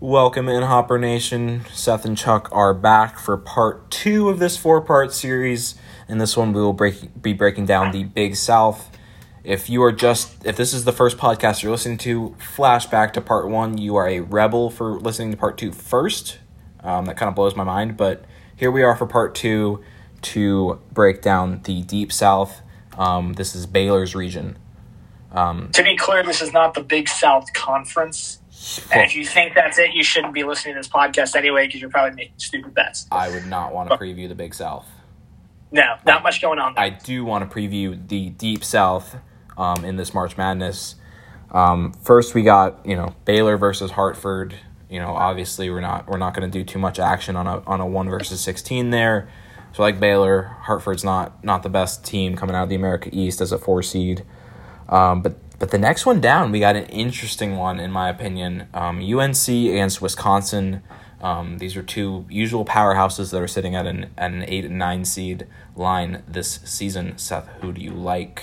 Welcome in Hopper Nation. Seth and Chuck are back for part two of this four part series. In this one, we will break, be breaking down the Big South. If you are just, if this is the first podcast you're listening to, flashback to part one. You are a rebel for listening to part two first. Um, that kind of blows my mind, but here we are for part two to break down the Deep South. Um, this is Baylor's region. Um, to be clear, this is not the Big South Conference. And if you think that's it, you shouldn't be listening to this podcast anyway because you're probably making stupid bets. I would not want to preview the Big South. No, not I, much going on. There. I do want to preview the Deep South um, in this March Madness. Um, first, we got you know Baylor versus Hartford. You know, obviously we're not we're not going to do too much action on a on a one versus sixteen there. So like Baylor, Hartford's not not the best team coming out of the America East as a four seed. Um, but but the next one down, we got an interesting one in my opinion. Um, UNC against Wisconsin. Um, these are two usual powerhouses that are sitting at an at an eight and nine seed line this season. Seth, who do you like?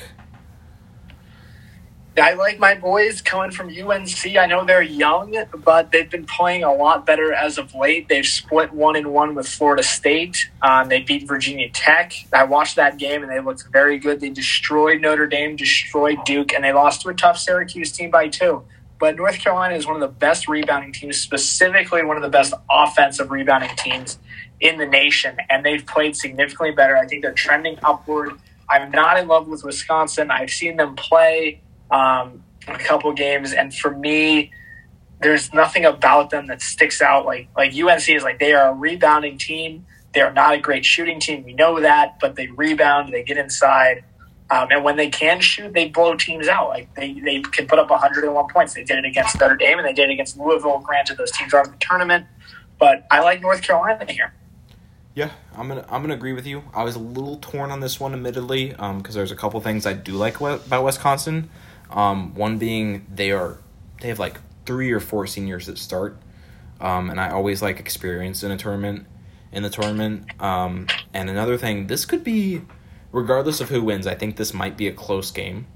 I like my boys coming from UNC. I know they're young, but they've been playing a lot better as of late. They've split one and one with Florida State. Um, they beat Virginia Tech. I watched that game and they looked very good. They destroyed Notre Dame, destroyed Duke, and they lost to a tough Syracuse team by two. But North Carolina is one of the best rebounding teams, specifically one of the best offensive rebounding teams in the nation, and they've played significantly better. I think they're trending upward. I'm not in love with Wisconsin. I've seen them play um, a couple games, and for me, there's nothing about them that sticks out. Like like UNC is like they are a rebounding team. They are not a great shooting team. We know that, but they rebound. They get inside. Um, and when they can shoot, they blow teams out. Like they, they can put up 101 points. They did it against Notre Dame and they did it against Louisville. Granted, those teams aren't in the tournament, but I like North Carolina here. Yeah, I'm gonna I'm gonna agree with you. I was a little torn on this one, admittedly, because um, there's a couple things I do like about Wisconsin. Um, one being they are they have like three or four seniors that start, um, and I always like experience in a tournament in the tournament. Um, and another thing, this could be regardless of who wins. I think this might be a close game.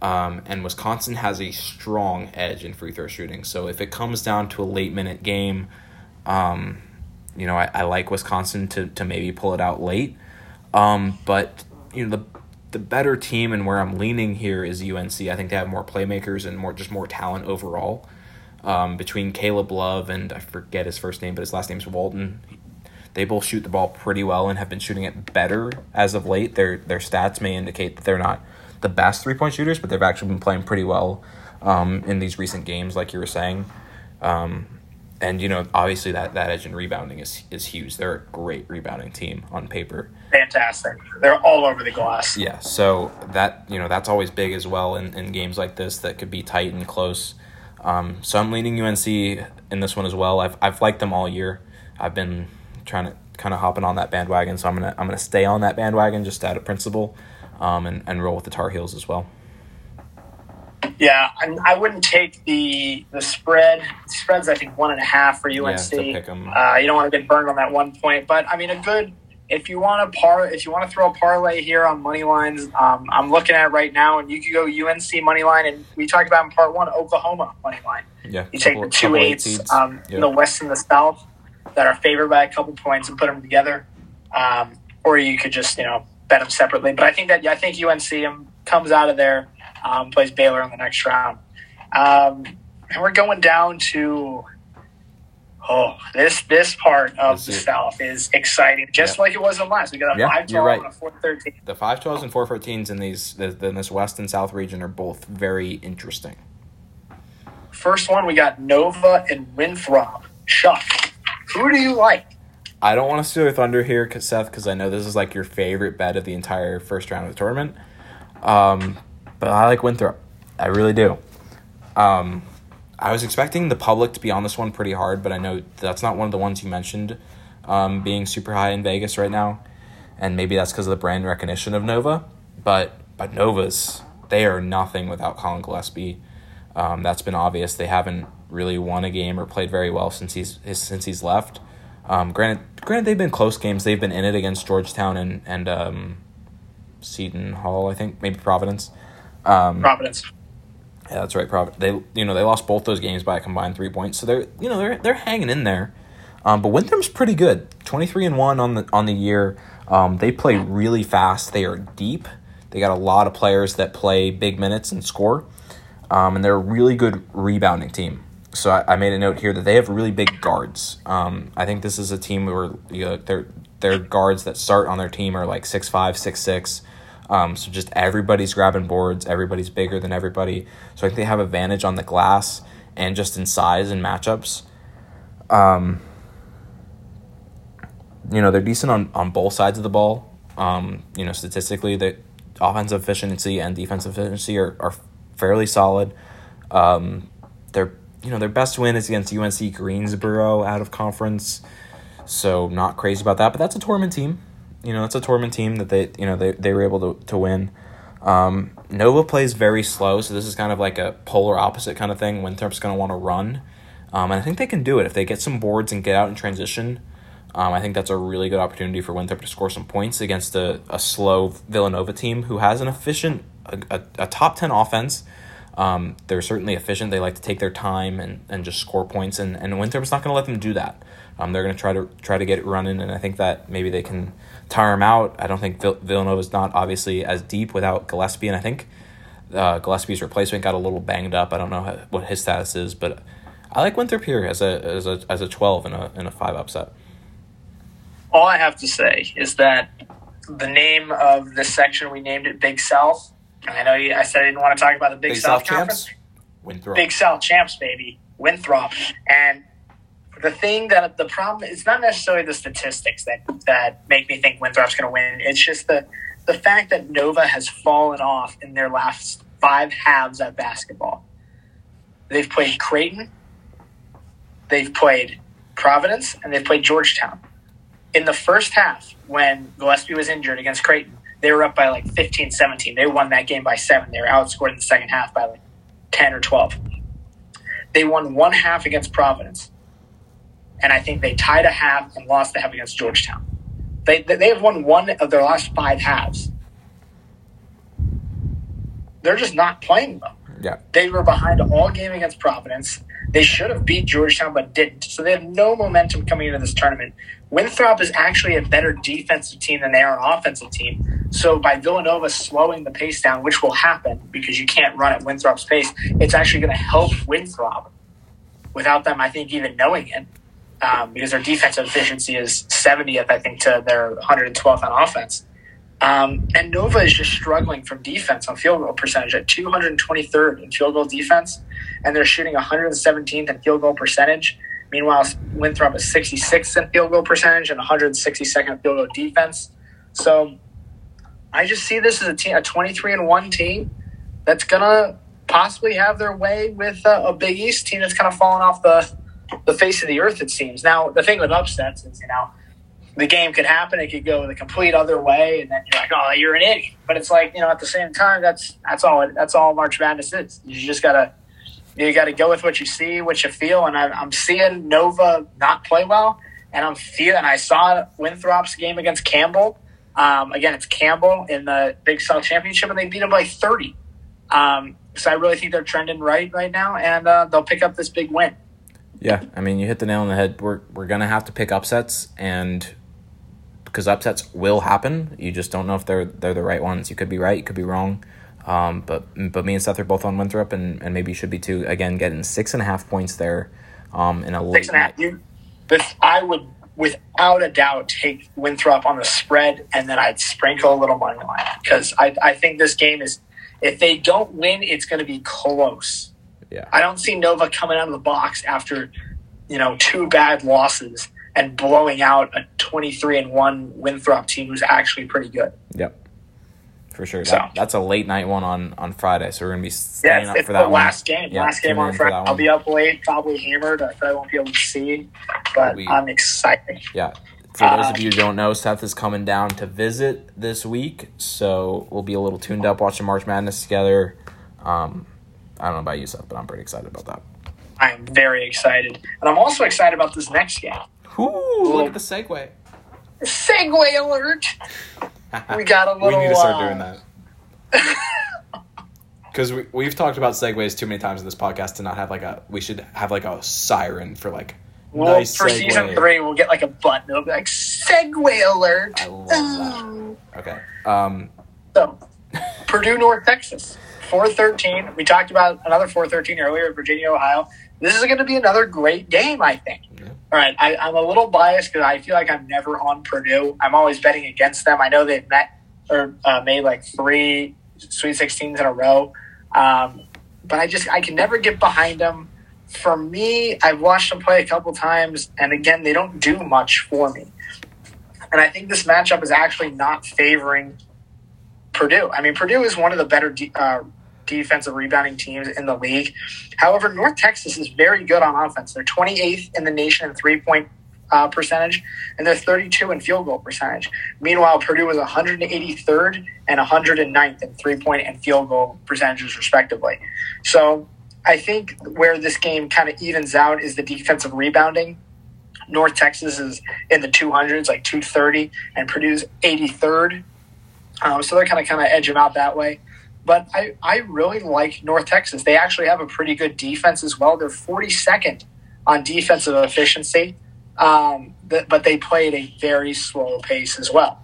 Um, and Wisconsin has a strong edge in free throw shooting. So if it comes down to a late minute game, um, you know, I, I like Wisconsin to, to maybe pull it out late. Um, but you know, the the better team and where I'm leaning here is UNC. I think they have more playmakers and more just more talent overall. Um, between Caleb Love and I forget his first name, but his last name is Walton. They both shoot the ball pretty well and have been shooting it better as of late. Their their stats may indicate that they're not the best three point shooters, but they've actually been playing pretty well um, in these recent games, like you were saying. Um, and you know, obviously that that edge in rebounding is is huge. They're a great rebounding team on paper. Fantastic. They're all over the glass. Yeah. So that you know that's always big as well in, in games like this that could be tight and close. Um, so I'm leaning UNC in this one as well. I've I've liked them all year. I've been trying to kind of hopping on that bandwagon, so I'm gonna I'm gonna stay on that bandwagon just out of principle, um, and and roll with the Tar Heels as well. Yeah, I, I wouldn't take the the spread. The spread's I think one and a half for UNC. Yeah, uh, you don't want to get burned on that one point, but I mean a good. If you want to par, if you want to throw a parlay here on money lines, um, I'm looking at right now, and you could go UNC money line, and we talked about in part one Oklahoma money line. Yeah, you take the two eights um, yep. in the West and the South that are favored by a couple points and put them together, um, or you could just you know bet them separately. But I think that I think UNC comes out of there um, plays Baylor in the next round. Um, and we're going down to oh this this part of the South is exciting, just yeah. like it was in last. We got a yeah, five twelve right. and a four thirteen. The five twelves and four thirteens in these in this West and South region are both very interesting. First one, we got Nova and Winthrop. Chuck, who do you like? I don't want to steal your thunder here, Seth, because I know this is like your favorite bet of the entire first round of the tournament. Um, but I like Winthrop. I really do. Um, I was expecting the public to be on this one pretty hard, but I know that's not one of the ones you mentioned um, being super high in Vegas right now, and maybe that's because of the brand recognition of Nova. But but Nova's they are nothing without Collin Gillespie. Um, that's been obvious. They haven't really won a game or played very well since he's since he's left. Um, granted, granted they've been close games. They've been in it against Georgetown and and um, Seton Hall, I think, maybe Providence. Um, Providence. Yeah, that's right. Prov- they you know they lost both those games by a combined three points, so they're you know they're they're hanging in there. Um, but Winthrop's pretty good. Twenty three and one on the on the year. Um, they play really fast. They are deep. They got a lot of players that play big minutes and score, um, and they're a really good rebounding team. So I, I, made a note here that they have really big guards. Um, I think this is a team where you know, their their guards that start on their team are like six five, six six. Um, so just everybody's grabbing boards. Everybody's bigger than everybody. So I think they have advantage on the glass and just in size and matchups. Um, you know they're decent on, on both sides of the ball. Um, you know statistically, the offensive efficiency and defensive efficiency are, are fairly solid. Um, they're you know their best win is against UNC Greensboro out of conference, so not crazy about that. But that's a tournament team you know, it's a tournament team that they you know they, they were able to, to win. Um, Nova plays very slow, so this is kind of like a polar opposite kind of thing. Winthrop's going to want to run, um, and I think they can do it if they get some boards and get out in transition. Um, I think that's a really good opportunity for Winthrop to score some points against a, a slow Villanova team who has an efficient, a, a, a top 10 offense. Um, they're certainly efficient. They like to take their time and, and just score points, and, and Winthrop's not going to let them do that. Um, they're going to try to try to get it running, and I think that maybe they can tire him out. I don't think Vill- Villanova is not obviously as deep without Gillespie, and I think uh, Gillespie's replacement got a little banged up. I don't know how, what his status is, but I like Winthrop here as a as a as a twelve in a in a five upset. All I have to say is that the name of this section we named it Big South. I know you, I said I didn't want to talk about the Big, Big South, South Conference. Champs? Winthrop. Big South champs, baby. Winthrop. And the thing that the problem it's not necessarily the statistics that that make me think Winthrop's going to win. It's just the the fact that Nova has fallen off in their last five halves at basketball. They've played Creighton, they've played Providence, and they've played Georgetown. In the first half, when Gillespie was injured against Creighton, they were up by like 15, 17. They won that game by seven. They were outscored in the second half by like 10 or 12. They won one half against Providence and I think they tied a half and lost the half against Georgetown. They they have won one of their last five halves. They're just not playing well. Yeah. They were behind all game against Providence. They should have beat Georgetown, but didn't. So they have no momentum coming into this tournament. Winthrop is actually a better defensive team than they are an offensive team. So by Villanova slowing the pace down, which will happen because you can't run at Winthrop's pace, it's actually going to help Winthrop without them, I think, even knowing it um, because their defensive efficiency is 70th, I think, to their 112th on offense. Um, and Nova is just struggling from defense on field goal percentage at 223rd in field goal defense, and they're shooting 117th in field goal percentage. Meanwhile, Winthrop is 66th in field goal percentage and 162nd in field goal defense. So I just see this as a team, a 23 and one team that's gonna possibly have their way with a, a Big East team that's kind of fallen off the the face of the earth, it seems. Now, the thing with upsets is, you know, the game could happen, it could go the complete other way, and then you're like, oh, you're an idiot. But it's like, you know, at the same time, that's that's all that's all March Madness is. You just gotta you got to go with what you see, what you feel, and I, I'm seeing Nova not play well, and I'm feeling. I saw Winthrop's game against Campbell. Um, again, it's Campbell in the Big South Championship, and they beat him by 30. Um, so I really think they're trending right right now, and uh, they'll pick up this big win. Yeah, I mean, you hit the nail on the head. We're we're gonna have to pick upsets, and because upsets will happen, you just don't know if they're they're the right ones. You could be right, you could be wrong. Um, but but me and Seth are both on Winthrop, and, and maybe you should be too. Again, getting six and a half points there. Um, in a six and a half. But I would, without a doubt, take Winthrop on the spread, and then I'd sprinkle a little money line because I I think this game is. If they don't win, it's going to be close. Yeah. I don't see Nova coming out of the box after, you know, two bad losses and blowing out a 23 and 1 Winthrop team who's actually pretty good. Yep. For sure. So, that, that's a late night one on, on Friday, so we're going to be staying yeah, up for that one. last game. Yeah, last game on Friday. I'll be up late, probably hammered. I probably won't be able to see, but we, I'm excited. Yeah. For those of you who don't know, Seth is coming down to visit this week, so we'll be a little tuned up watching March Madness together. Um, I don't know about you, Seth, but I'm pretty excited about that. I'm very excited, and I'm also excited about this next game. Ooh, look at the segue. Segue alert! we got a little. we need to start uh, doing that. Because we, we've talked about segues too many times in this podcast to not have like a. We should have like a siren for like. Well, nice for segue. season three, we'll get like a button. It'll be like segue alert. I love that. Okay. Um. So, Purdue, North Texas, four thirteen. We talked about another four thirteen earlier, Virginia, Ohio. This is going to be another great game, I think. Yeah. All right, I, I'm a little biased because I feel like I'm never on Purdue. I'm always betting against them. I know they've met or uh, made like three Sweet 16s in a row, um, but I just I can never get behind them. For me, I've watched them play a couple times, and again, they don't do much for me. And I think this matchup is actually not favoring Purdue. I mean, Purdue is one of the better de- uh, defensive rebounding teams in the league. However, North Texas is very good on offense. They're 28th in the nation in three point uh, percentage, and they're 32 in field goal percentage. Meanwhile, Purdue is 183rd and 109th in three point and field goal percentages, respectively. So I think where this game kind of evens out is the defensive rebounding. North Texas is in the 200s, like 230, and Purdue's 83rd. Um, so they're kind of kind of edge them out that way. But I, I really like North Texas. They actually have a pretty good defense as well. They're 42nd on defensive efficiency, um, th- but they play at a very slow pace as well.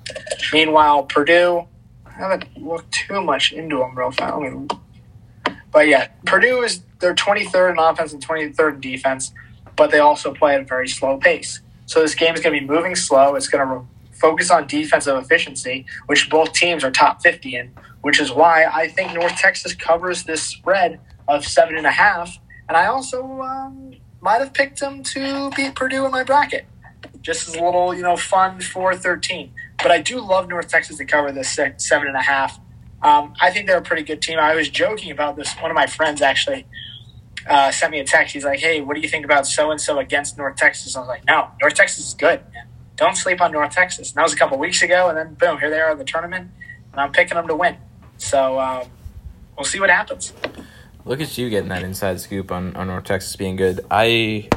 Meanwhile, Purdue, I haven't looked too much into them real fast. Let me- But yeah, Purdue is they're 23rd in offense and 23rd in defense, but they also play at a very slow pace. So this game is going to be moving slow. It's going to focus on defensive efficiency, which both teams are top 50 in, which is why I think North Texas covers this spread of seven and a half. And I also um, might have picked them to beat Purdue in my bracket, just as a little, you know, fun for 13. But I do love North Texas to cover this se- seven and a half. Um, I think they're a pretty good team. I was joking about this. One of my friends actually uh, sent me a text. He's like, "Hey, what do you think about so and so against North Texas?" I was like, "No, North Texas is good. Don't sleep on North Texas." And that was a couple weeks ago, and then boom, here they are in the tournament, and I'm picking them to win. So um, we'll see what happens. Look at you getting that inside scoop on, on North Texas being good. I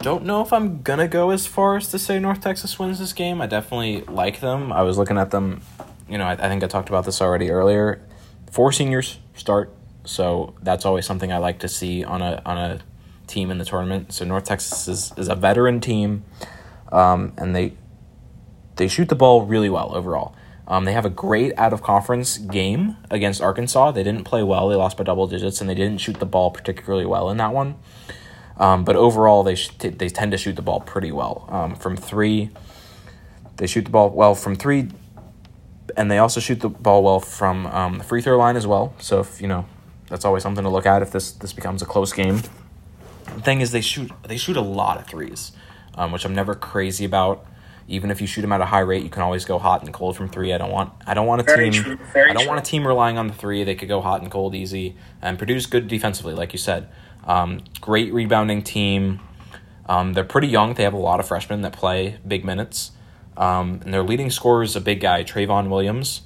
don't know if I'm gonna go as far as to say North Texas wins this game. I definitely like them. I was looking at them. You know, I, I think I talked about this already earlier. Four seniors start, so that's always something I like to see on a on a team in the tournament. So North Texas is, is a veteran team, um, and they they shoot the ball really well overall. Um, they have a great out of conference game against Arkansas. They didn't play well. They lost by double digits, and they didn't shoot the ball particularly well in that one. Um, but overall, they sh- they tend to shoot the ball pretty well um, from three. They shoot the ball well from three, and they also shoot the ball well from um, the free throw line as well. So if you know, that's always something to look at if this this becomes a close game. The thing is, they shoot they shoot a lot of threes, um, which I'm never crazy about. Even if you shoot them at a high rate, you can always go hot and cold from three. I don't want I don't want a Very team true, very I don't true. want a team relying on the three. They could go hot and cold easy and produce good defensively, like you said. Um, great rebounding team. Um, they're pretty young. They have a lot of freshmen that play big minutes. Um, and their leading scorer is a big guy, Trevion Williams.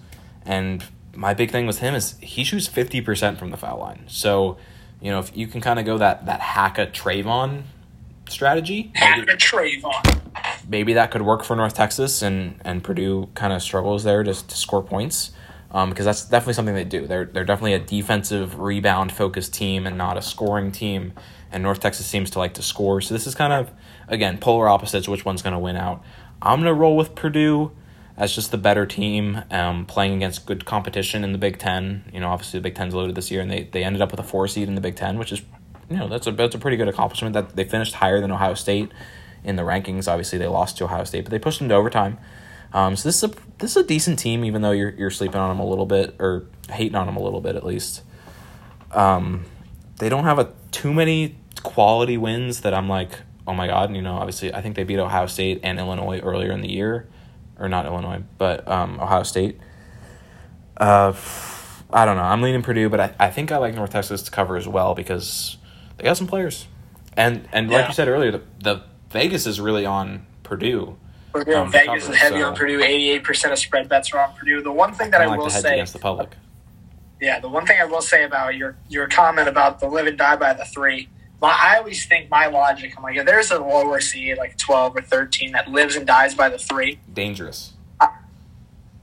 And my big thing with him is he shoots fifty percent from the foul line. So, you know, if you can kind of go that that hack a Trevion strategy, a Trevion. maybe that could work for North Texas and and Purdue kind of struggles there to, to score points um, because that's definitely something they do. They're they're definitely a defensive rebound focused team and not a scoring team. And North Texas seems to like to score. So this is kind of again polar opposites. Which one's going to win out? I'm gonna roll with Purdue as just the better team, um, playing against good competition in the Big Ten. You know, obviously the Big Ten's loaded this year, and they, they ended up with a four seed in the Big Ten, which is you know that's a that's a pretty good accomplishment. That they finished higher than Ohio State in the rankings. Obviously, they lost to Ohio State, but they pushed them to overtime. Um, so this is a this is a decent team, even though you're you're sleeping on them a little bit or hating on them a little bit at least. Um, they don't have a too many quality wins that I'm like, oh my god. You know, obviously, I think they beat Ohio State and Illinois earlier in the year, or not Illinois, but um, Ohio State. Uh, I don't know. I'm leaning Purdue, but I, I think I like North Texas to cover as well because they got some players, and and like you said earlier, the, the Vegas is really on Purdue. Purdue, Um, Vegas cover, is heavy so- on Purdue. Eighty-eight percent of spread bets are on Purdue. The one thing that I, I like will to say, against the public. yeah, the one thing I will say about your your comment about the live and die by the three. My, I always think my logic. I'm like, if there's a lower seed, like twelve or thirteen, that lives and dies by the three, Dangerous.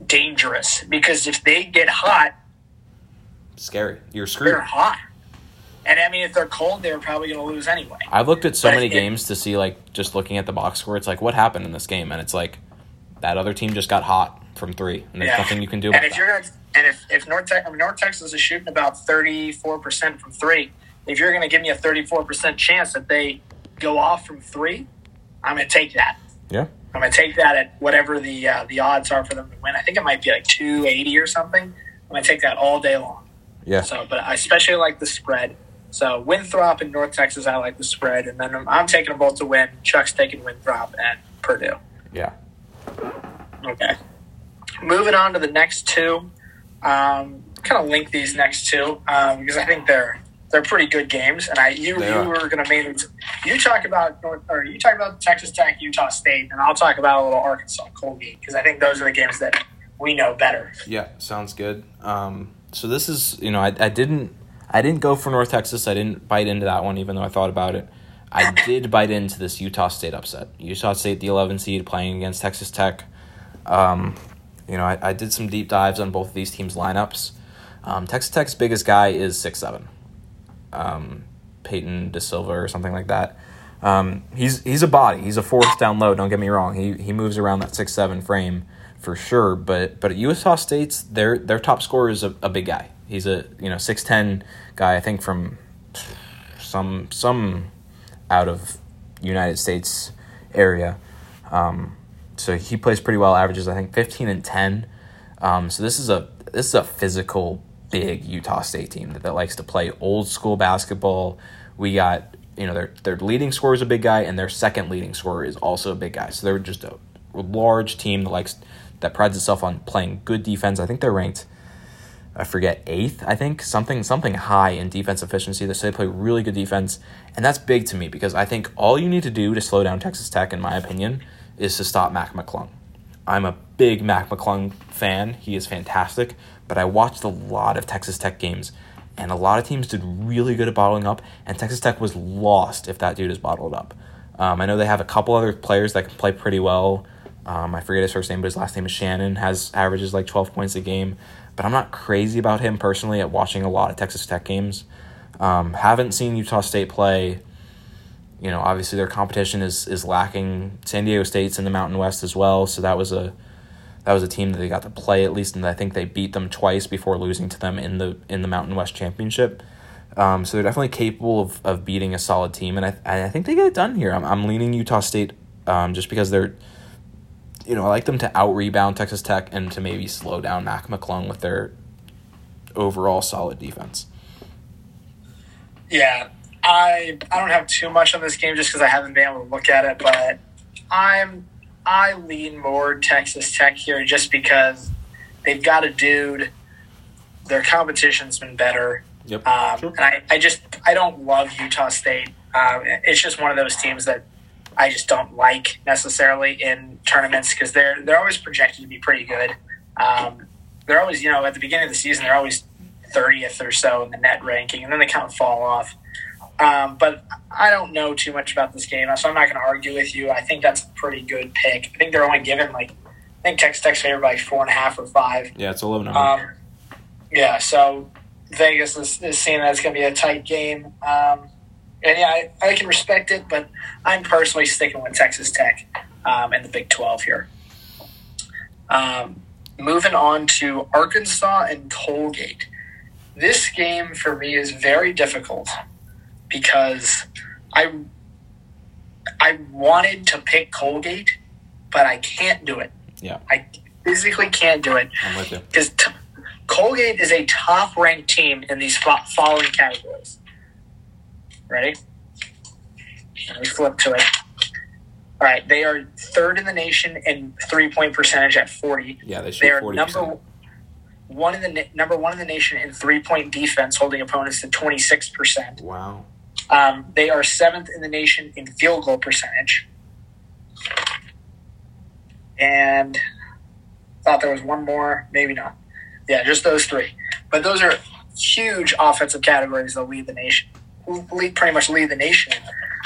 dangerous because if they get hot, scary. You're screwed. They're hot. And I mean, if they're cold, they're probably going to lose anyway. I've looked at so But many it- games to see like just looking at the box score. It's like what happened in this game, and it's like that other team just got hot from three, and there's nothing you can do And if that. you're gonna, and if if North Tex, I mean, North Texas is shooting about thirty four percent from three. If you're going to give me a thirty four percent chance that they go off from three, I'm going to take that. Yeah, I'm going to take that at whatever the uh, the odds are for them to win. I think it might be like two eighty or something. I'm going to take that all day long. yeah, So, but I especially like the spread. So Winthrop and North Texas, I like the spread, and then I'm, I'm taking them both to win. Chuck's taking Winthrop and Purdue. yeah. Okay. Moving on to the next two. Um, kind of link these next two um, because I think they're they're pretty good games. And I you They you are. were going to mainly you talk about North or you talk about Texas Tech, Utah State, and I'll talk about a little Arkansas Colgate because I think those are the games that we know better. Yeah, sounds good. Um, so this is, you know, I, I didn't, I didn't go for North Texas. I didn't bite into that one, even though I thought about it. I did bite into this Utah State upset. Utah State, the 11 seed, playing against Texas Tech. Um, you know, I, I did some deep dives on both of these teams' lineups. Um, Texas Tech's biggest guy is six seven, um, Peyton De Silva or something like that. Um, he's he's a body. He's a force down low. Don't get me wrong. He he moves around that six seven frame for sure. But but at Utah State's their their top scorer is a, a big guy. He's a you know six ten guy. I think from some some out of United States area. Um, so he plays pretty well. Averages I think fifteen and ten. Um, so this is a this is a physical big Utah State team that, that likes to play old school basketball. We got you know their their leading scorer is a big guy, and their second leading scorer is also a big guy. So they're just a large team that likes that prides itself on playing good defense. I think they're ranked. I forget eighth. I think something something high in defense efficiency. So they play really good defense, and that's big to me because I think all you need to do to slow down Texas Tech, in my opinion, is to stop Mac McClung. I'm a big Mac McClung fan. He is fantastic, but I watched a lot of Texas Tech games, and a lot of teams did really good at bottling up, and Texas Tech was lost if that dude is bottled up. Um, I know they have a couple other players that can play pretty well. Um, I forget his first name, but his last name is Shannon. Has averages like 12 points a game, but I'm not crazy about him personally. At watching a lot of Texas Tech games, um, haven't seen Utah State play you know, obviously their competition is is lacking. San Diego State's in the Mountain West as well, so that was a that was a team that they got to play at least, and I think they beat them twice before losing to them in the in the Mountain West Championship. Um, so they're definitely capable of, of beating a solid team, and I I think they get it done here. I'm I'm leaning Utah State um, just because they're you know I like them to out rebound Texas Tech and to maybe slow down Mac McClung with their overall solid defense. Yeah, I I don't have too much on this game just because I haven't been able to look at it, but I'm I lean more Texas Tech here just because they've got a dude. Their competition's been better, Yep. um, Sure. and I, I just I don't love Utah State. Um, it's just one of those teams that I just don't like necessarily in tournaments because they're they're always projected to be pretty good. Um, they're always you know at the beginning of the season they're always thirtieth or so in the net ranking, and then they kind of fall off. Um, but I don't know too much about this game, so I'm not going to argue with you. I think that's a pretty good pick. I think they're only given like I think Texas Tech's favored by four and a half or five. Yeah, it's eleven. Um, yeah, so Vegas is, is seeing that it's going to be a tight game. Um, and yeah, I, I can respect it, but I'm personally sticking with Texas Tech um, and the Big 12 here. Um, moving on to Arkansas and Colgate. This game for me is very difficult because I I wanted to pick Colgate, but I can't do it. Yeah. I physically can't do it I'm with you. because t- Colgate is a top ranked team in these following categories. Ready? Let me flip to it. All right, they are third in the nation in three point percentage at forty. Yeah, they They shoot are forty number one in the number one in the nation in three point defense, holding opponents to twenty six percent. Wow. Um, they are seventh in the nation in field goal percentage. And thought there was one more, maybe not. Yeah, just those three. But those are huge offensive categories that lead the nation, lead pretty much lead the nation.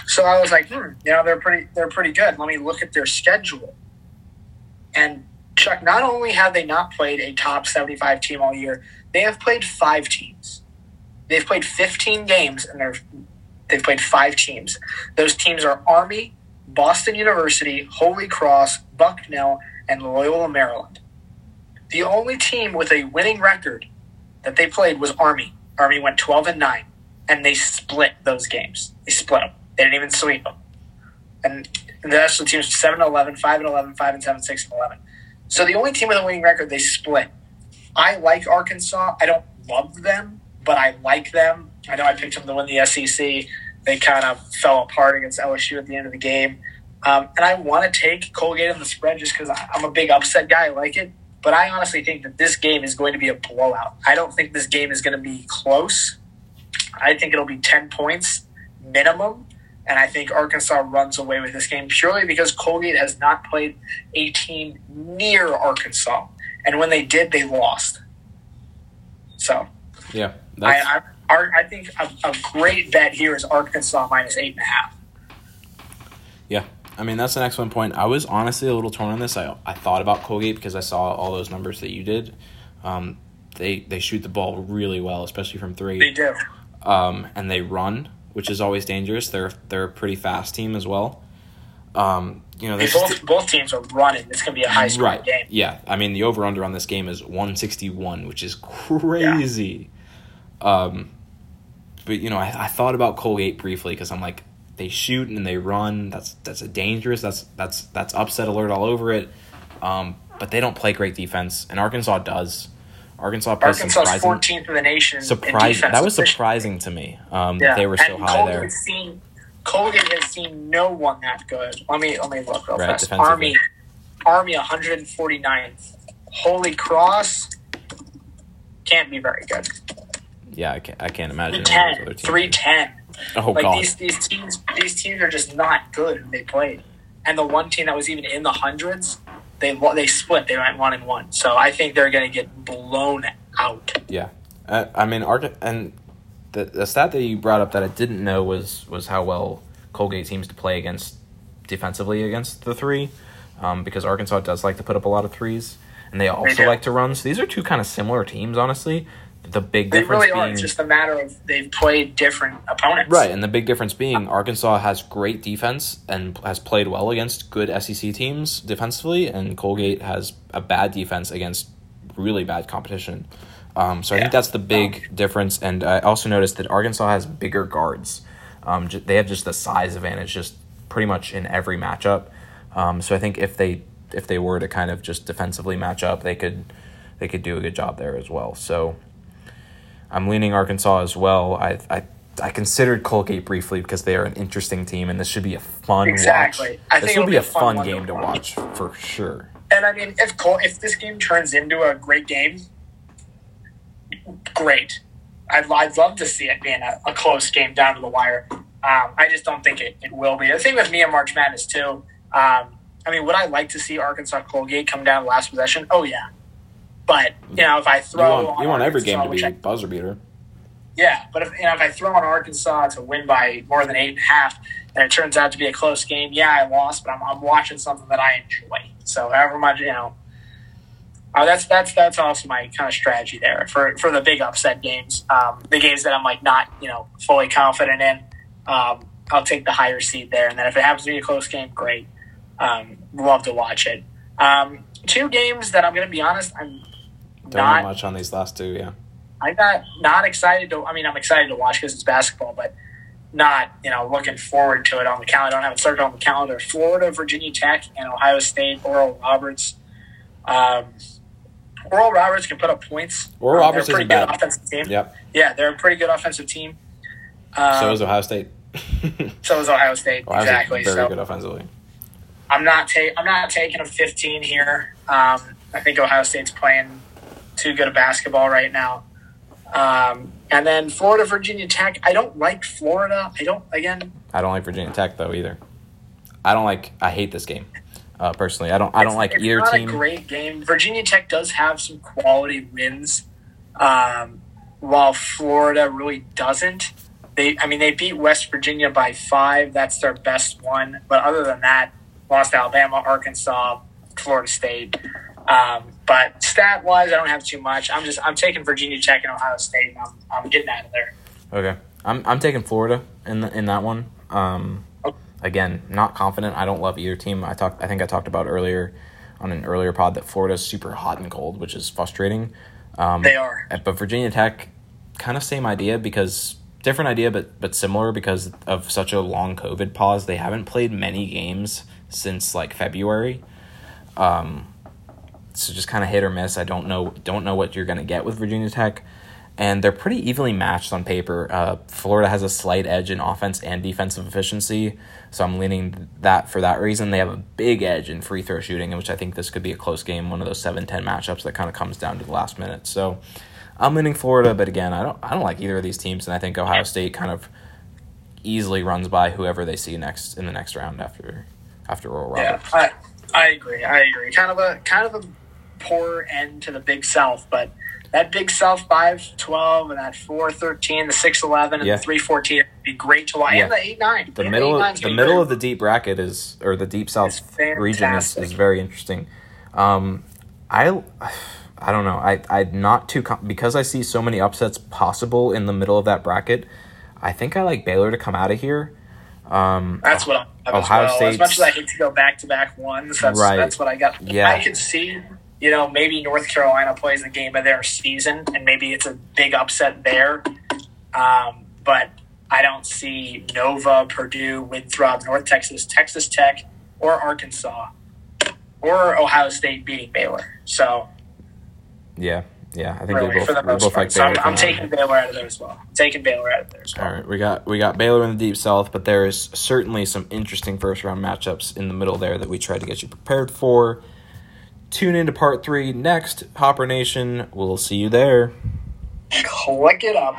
So I was like, hmm, you know, they're pretty, they're pretty good. Let me look at their schedule. And Chuck, not only have they not played a top seventy-five team all year, They have played five teams. They've played 15 games and they're, they've played five teams. Those teams are Army, Boston University, Holy Cross, Bucknell, and Loyola, Maryland. The only team with a winning record that they played was Army. Army went 12 and 9, and they split those games. They split them. They didn't even sweep them. And the of the teams 7 and 11, 5 and 11, 5 and 7, 6 and 11. So the only team with a winning record, they split. I like Arkansas. I don't love them, but I like them. I know I picked them to win the SEC. They kind of fell apart against LSU at the end of the game. Um, and I want to take Colgate in the spread just because I'm a big upset guy. I like it. But I honestly think that this game is going to be a blowout. I don't think this game is going to be close. I think it'll be 10 points minimum. And I think Arkansas runs away with this game purely because Colgate has not played a team near Arkansas. And when they did, they lost. So, Yeah, I, I, I think a, a great bet here is Arkansas minus eight and a half. yeah. I mean, that's an excellent point. I was honestly a little torn on this. I I thought about Colgate because I saw all those numbers that you did. Um, they they shoot the ball really well, especially from three. They do. Um, and they run, which is always dangerous. They're they're a pretty fast team as well. Um, you know, both, both teams are running. It's to be a high scoring right. game. Yeah, I mean the over under on this game is one sixty one, which is crazy. Um, but you know, I, I thought about Colgate briefly because I'm like, they shoot and they run. That's that's a dangerous. That's that's that's upset alert all over it. Um, but they don't play great defense, and Arkansas does. Arkansas surprising. 14th in the nation. Surprising. That was surprising to me. Um, Yeah. that they were so and high Colgate there. Seen, Colgate has seen no one that good. Let me let me look real Right, fast. Army, Army 149th. Holy Cross can't be very good. Yeah, I can't, I can't imagine. any of those 10, 310. Oh like god. these these teams these teams are just not good they played. And the one team that was even in the hundreds, they they split. They went one and one. So I think they're going to get blown out. Yeah, uh, I mean, Arca- and the the stat that you brought up that I didn't know was was how well Colgate seems to play against defensively against the three, um, because Arkansas does like to put up a lot of threes, and they also do. like to run. So these are two kind of similar teams, honestly. The big They difference really are. It's just a matter of they've played different opponents. Right, and the big difference being Arkansas has great defense and has played well against good SEC teams defensively, and Colgate has a bad defense against really bad competition. Um, so I think that's the big difference. And I also noticed that Arkansas has bigger guards. Um, ju- they have just the size advantage, just pretty much in every matchup. Um, so I think if they if they were to kind of just defensively match up, they could they could do a good job there as well. So I'm leaning Arkansas as well. I I I considered Colgate briefly because they are an interesting team, and this should be a fun Exactly. watch. I this think will be be a fun fun one to game to watch for sure. And I mean, if Col- if this game turns into a great game, great. I'd, I'd love to see it being a, a close game down to the wire. Um, I just don't think it, it will be. The thing with me and March Madness too. Um, I mean, would I like to see Arkansas Colgate come down last possession? Oh yeah, but you know if I You throw want on you want every game to be I- buzzer beater. yeah, but if you know if I throw on Arkansas to win by more than eight and a half, and it turns out to be a close game, yeah, I lost, but I'm, I'm watching something that I enjoy. So however much you know, uh, that's that's that's also my kind of strategy there for for the big upset games, um, the games that I'm like not you know fully confident in. Um, I'll take the higher seed there, and then if it happens to be a close game, great. Um, love to watch it. Um, two games that I'm going to be honest, I'm Not much on these last two. Yeah, I'm not not excited to. I mean, I'm excited to watch because it's basketball, but not you know looking forward to it on the calendar. I don't have it started on the calendar. Florida, Virginia Tech, and Ohio State. Oral Roberts. Um, Oral Roberts can put up points. Oral Um, Roberts they're a pretty good bad. offensive team. yep. Yeah, they're a pretty good offensive team. Um, so is Ohio State. so is Ohio State. Ohio exactly. very So good offensively. I'm not ta- I'm not taking a 15 here. Um, I think Ohio State's playing too good a basketball right now. Um, and then Florida, Virginia Tech. I don't like Florida. I don't again. I don't like Virginia Tech though either. I don't like. I hate this game. Uh, personally, I don't. I don't like it's either not team. a great game. Virginia Tech does have some quality wins, um, while Florida really doesn't. They, I mean, they beat West Virginia by five. That's their best one. But other than that, lost to Alabama, Arkansas, Florida State. Um, but stat wise, I don't have too much. I'm just I'm taking Virginia Tech and Ohio State. And I'm I'm getting out of there. Okay, I'm I'm taking Florida in the, in that one. Um, again, not confident. I don't love either team. I talked. I think I talked about earlier on an earlier pod that Florida's super hot and cold, which is frustrating. Um, They are. But Virginia Tech, kind of same idea because different idea, but but similar because of such a long COVID pause. They haven't played many games since like February. Um, so just kind of hit or miss. I don't know don't know what you're gonna get with Virginia Tech, and they're pretty evenly matched on paper. Uh, Florida has a slight edge in offense and defensive efficiency, so I'm leaning that for that reason. They have a big edge in free throw shooting, which I think this could be a close game, one of those 7-10 matchups that kind of comes down to the last minute. So I'm leaning Florida, but again, I don't I don't like either of these teams, and I think Ohio State kind of easily runs by whoever they see next in the next round after after Oral Yeah, I I agree. I agree. Kind of a kind of a poor end to the Big South, but that Big South 5-12 and that 4-13, the 6-11, and Yeah. the 3-14 would be great to watch. Yeah. And the 8-9. the middle 8-9 's the middle of the deep bracket is or the deep south region is, is very interesting um i i don't know i i'm not too com- because i see so many upsets possible in the middle of that bracket i think i like baylor to come out of here um That's what I'm as Ohio well. As much as I hate to go back to back ones, that's Right. that's what I got. Yeah. I can see, you know, maybe North Carolina plays the game of their season, and maybe it's a big upset there. Um, but I don't see Nova, Purdue, Winthrop, North Texas, Texas Tech, or Arkansas, or Ohio State beating Baylor. So yeah yeah i think really, both, for the most both part, like so I'm, I'm taking Baylor out of there as well. I'm taking Baylor out of there as well. All right, we got we got Baylor in the deep south, but there is certainly some interesting first round matchups in the middle there that we tried to get you prepared for. Tune into part three next, Hopper Nation. We'll see you there. Click it up.